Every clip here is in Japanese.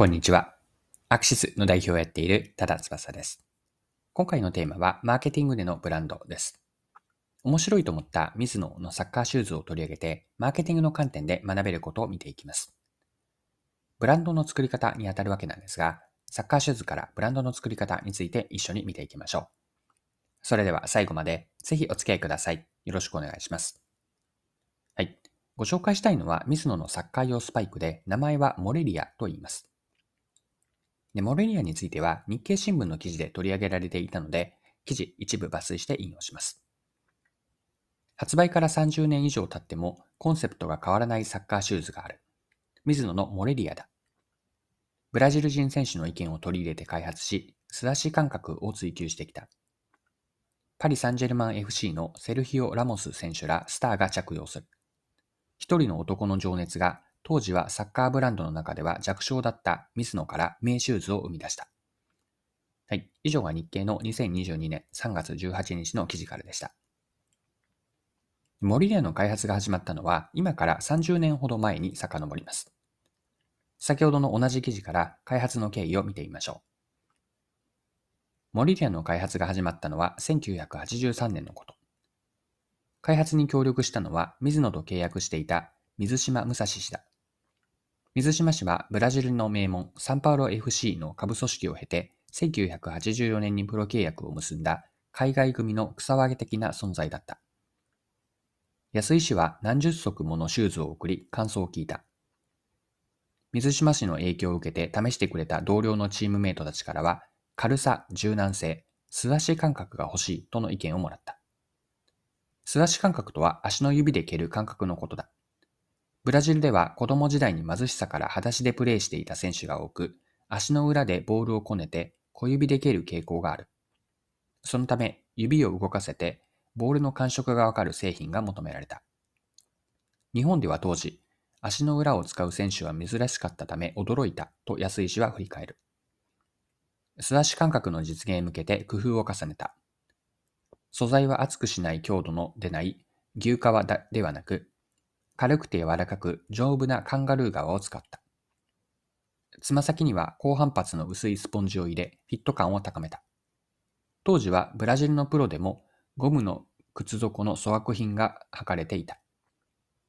こんにちは。アクシスの代表をやっている多田翼です。今回のテーマはマーケティングでのブランドです。面白いと思ったミズノのサッカーシューズを取り上げて、マーケティングの観点で学べることを見ていきます。ブランドの作り方にあたるわけなんですが、サッカーシューズからブランドの作り方について一緒に見ていきましょう。それでは最後までぜひお付き合いください。よろしくお願いします。はい。ご紹介したいのはミズノのサッカー用スパイクで、名前はモレリアと言います。で、モレニアについては日経新聞の記事で取り上げられていたので、記事一部抜粋して引用します。発売から30年以上経ってもコンセプトが変わらないサッカーシューズがある。水野のモレリアだ。ブラジル人選手の意見を取り入れて開発し、素足感覚を追求してきた。パリ・サンジェルマン FC のセルヒオ・ラモス選手らスターが着用する。一人の男の情熱が当時はサッカーブランドの中では弱小だったミスノから名シューズを生み出した。はい。以上が日経の2022年3月18日の記事からでした。モリリアの開発が始まったのは今から30年ほど前に遡ります。先ほどの同じ記事から開発の経緯を見てみましょう。モリリアの開発が始まったのは1983年のこと。開発に協力したのは水野と契約していた水島武蔵氏だ。水島氏はブラジルの名門サンパウロ FC の下部組織を経て1984年にプロ契約を結んだ海外組の草分け的な存在だった。安井氏は何十足ものシューズを送り感想を聞いた。水島氏の影響を受けて試してくれた同僚のチームメイトたちからは軽さ、柔軟性、素足感覚が欲しいとの意見をもらった。素足感覚とは足の指で蹴る感覚のことだ。ブラジルでは子供時代に貧しさから裸足でプレーしていた選手が多く、足の裏でボールをこねて小指で蹴る傾向がある。そのため、指を動かせて、ボールの感触がわかる製品が求められた。日本では当時、足の裏を使う選手は珍しかったため驚いたと安井氏は振り返る。素足感覚の実現へ向けて工夫を重ねた。素材は熱くしない強度の出ない牛皮ではなく、軽くて柔らかく丈夫なカンガルー革を使った。つま先には高反発の薄いスポンジを入れ、フィット感を高めた。当時はブラジルのプロでもゴムの靴底の粗悪品が履かれていた。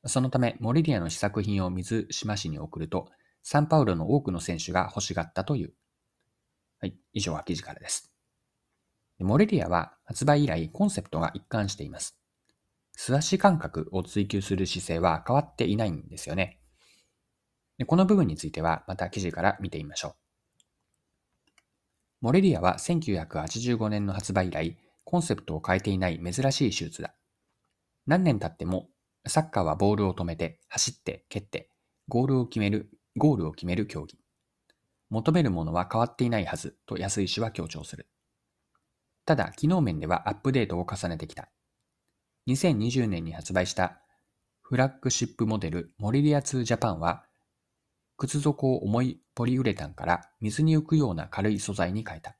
そのため、モリリアの試作品を水島市に送ると、サンパウロの多くの選手が欲しがったという。はい、以上は記事からです。モリリアは発売以来コンセプトが一貫しています。素足感覚を追求する姿勢は変わっていないんですよね。でこの部分についてはまた記事から見てみましょう。モレリアは1985年の発売以来、コンセプトを変えていない珍しい手術だ。何年経っても、サッカーはボールを止めて、走って、蹴って、ゴールを決める、ゴールを決める競技。求めるものは変わっていないはずと安井氏は強調する。ただ、機能面ではアップデートを重ねてきた。2020年に発売したフラッグシップモデルモリリア2ジャパンは、靴底を重いポリウレタンから水に浮くような軽い素材に変えた。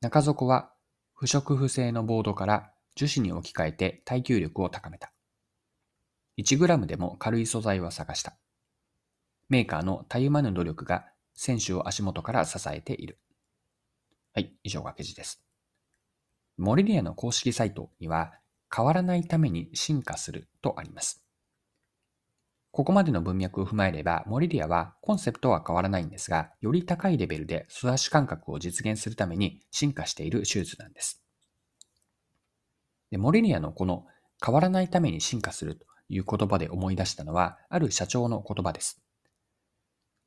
中底は不織布製のボードから樹脂に置き換えて耐久力を高めた。1g でも軽い素材を探した。メーカーのたゆまぬ努力が選手を足元から支えている。はい、以上が記事です。モリリアの公式サイトには、変わらないために進化するとあります。ここまでの文脈を踏まえれば、モリリアはコンセプトは変わらないんですが、より高いレベルで素足感覚を実現するために進化している手術なんです。でモリリアのこの変わらないために進化するという言葉で思い出したのは、ある社長の言葉です。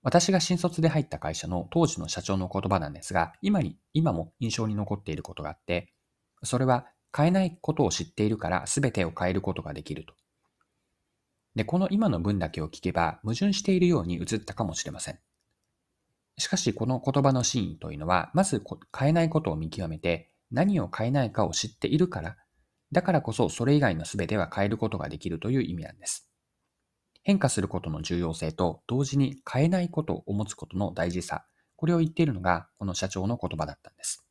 私が新卒で入った会社の当時の社長の言葉なんですが、今に、今も印象に残っていることがあって、それは変えないことを知っているから全てを変えることができると。で、この今の文だけを聞けば矛盾しているように映ったかもしれません。しかしこの言葉の真意というのは、まず変えないことを見極めて何を変えないかを知っているから、だからこそそれ以外の全ては変えることができるという意味なんです。変化することの重要性と同時に変えないことを持つことの大事さ、これを言っているのがこの社長の言葉だったんです。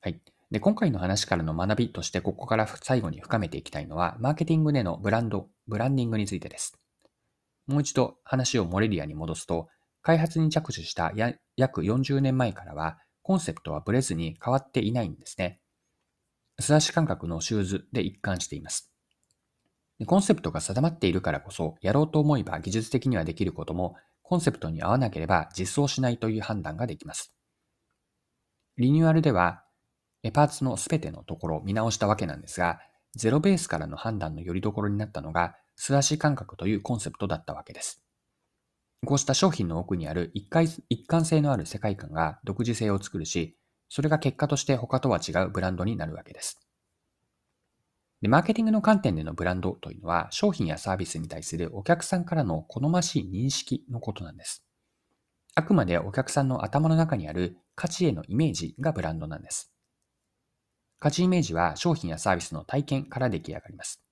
はい。で、今回の話からの学びとして、ここから最後に深めていきたいのは、マーケティングでのブランド、ブランディングについてです。もう一度話をモレリアに戻すと、開発に着手した約40年前からは、コンセプトはブレずに変わっていないんですね。素足感覚のシューズで一貫しています。コンセプトが定まっているからこそ、やろうと思えば技術的にはできることも、コンセプトに合わなければ実装しないという判断ができます。リニューアルでは、パーツのすべてのところを見直したわけなんですが、ゼロベースからの判断のよりどころになったのが、素足感覚というコンセプトだったわけです。こうした商品の奥にある一回一貫性のある世界観が独自性を作るし、それが結果として他とは違うブランドになるわけです。で、マーケティングの観点でのブランドというのは、商品やサービスに対するお客さんからの好ましい認識のことなんです。あくまでお客さんの頭の中にある価値へのイメージがブランドなんです。価値イメージは商品やサービスの体験から出来上がります。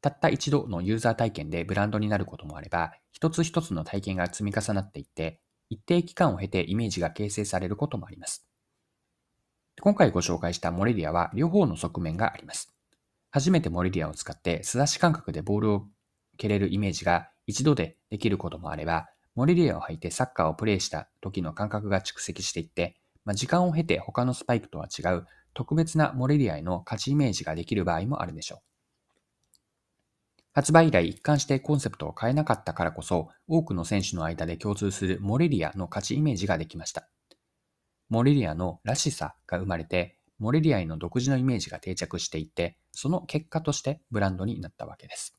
たった一度のユーザー体験でブランドになることもあれば、一つ一つの体験が積み重なっていって、一定期間を経てイメージが形成されることもあります。今回ご紹介したモレリアは両方の側面があります。初めてモリリアを使って素足感覚でボールを蹴れるイメージが一度でできることもあれば、モリリアを履いてサッカーをプレイした時の感覚が蓄積していって、まあ、時間を経て他のスパイクとは違う特別なモレリアへの価値イメージができる場合もあるでしょう。発売以来一貫してコンセプトを変えなかったからこそ、多くの選手の間で共通するモレリアの価値イメージができました。モレリアのらしさが生まれて、モレリアへの独自のイメージが定着していって、その結果としてブランドになったわけです。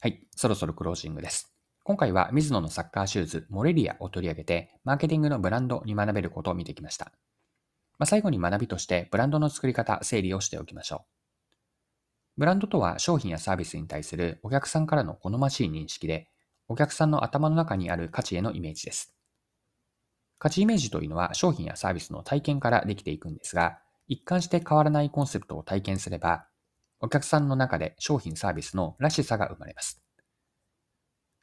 はい、そろそろクロージングです。今回は水野のサッカーシューズ、モレリアを取り上げて、マーケティングのブランドに学べることを見てきました。まあ、最後に学びとして、ブランドの作り方、整理をしておきましょう。ブランドとは商品やサービスに対するお客さんからの好ましい認識で、お客さんの頭の中にある価値へのイメージです。価値イメージというのは商品やサービスの体験からできていくんですが、一貫して変わらないコンセプトを体験すれば、お客さんの中で商品サービスのらしさが生まれます。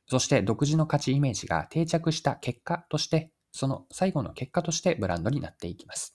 そして独自の価値イメージが定着した結果として、その最後の結果としてブランドになっていきます。